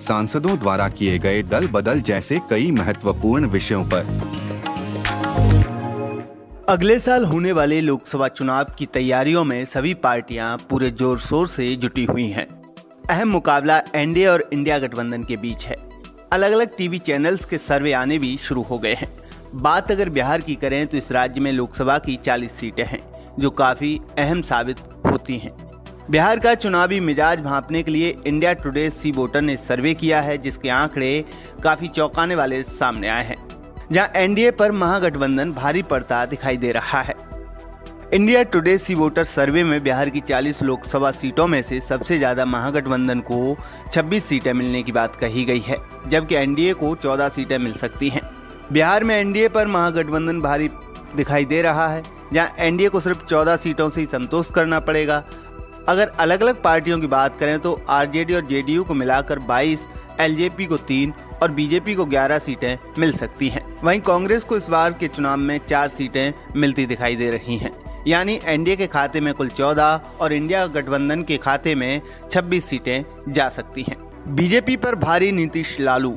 सांसदों द्वारा किए गए दल बदल जैसे कई महत्वपूर्ण विषयों पर। अगले साल होने वाले लोकसभा चुनाव की तैयारियों में सभी पार्टियाँ पूरे ज़ोर शोर से जुटी हुई हैं। अहम मुकाबला एनडीए और इंडिया गठबंधन के बीच है। अलग अलग टीवी चैनल्स के सर्वे आने भी शुरू हो गए हैं। बात अगर बिहार की करें तो इस राज्य में लोकसभा की 40 सीटें हैं, जो काफ़ी अहम साबित होती हैं। बिहार का चुनावी मिजाज भांपने के लिए इंडिया टुडे सी वोटर ने सर्वे किया है, जिसके आंकड़े काफ़ी चौंकाने वाले सामने आए हैं, जहाँ एनडीए पर महागठबंधन भारी पड़ता दिखाई दे रहा है। India Today C voter survey में बिहार की 40 लोकसभा सीटों में से सबसे ज़्यादा महागठबंधन को 26 सीटें मिलने की बात कही गई है, जबकि एनडीए को 14 सीटें मिल सकती हैं। बिहार में एनडीए पर महागठबंधन भारी दिखाई दे रहा है, जहाँ एनडीए को सिर्फ़ 14 सीटों से ही संतोष करना पड़ेगा अगर अलग अलग पार्टियों की बात करें तो आरजेडी और जेडीयू को मिलाकर 22, एलजेपी को तीन और बीजेपी को 11 सीटें मिल सकती हैं। वहीं कांग्रेस को इस बार के चुनाव में चार सीटें मिलती दिखाई दे रही हैं। यानी एनडीए के खाते में कुल 14 और इंडिया गठबंधन के खाते में 26 सीटें जा सकती हैं। बीजेपी पर भारी नीतीश लालू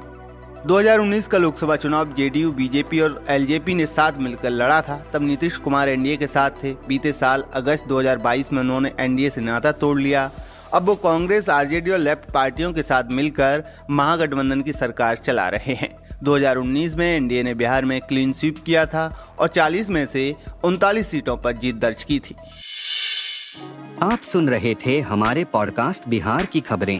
2019 का लोकसभा चुनाव जेडीयू, बीजेपी और एलजेपी ने साथ मिलकर लड़ा था, तब नीतीश कुमार एनडीए के साथ थे। बीते साल अगस्त 2022 में उन्होंने एनडीए से नाता तोड़ लिया। अब वो कांग्रेस, आरजेडी और लेफ़्ट पार्टियों के साथ मिलकर महागठबंधन की सरकार चला रहे हैं। 2019 में एनडीए ने बिहार में क्लीन स्वीप किया था और 40 में से उनतालीस सीटों पर जीत दर्ज की थी। आप सुन रहे थे हमारे पॉडकास्ट बिहार की खबरें।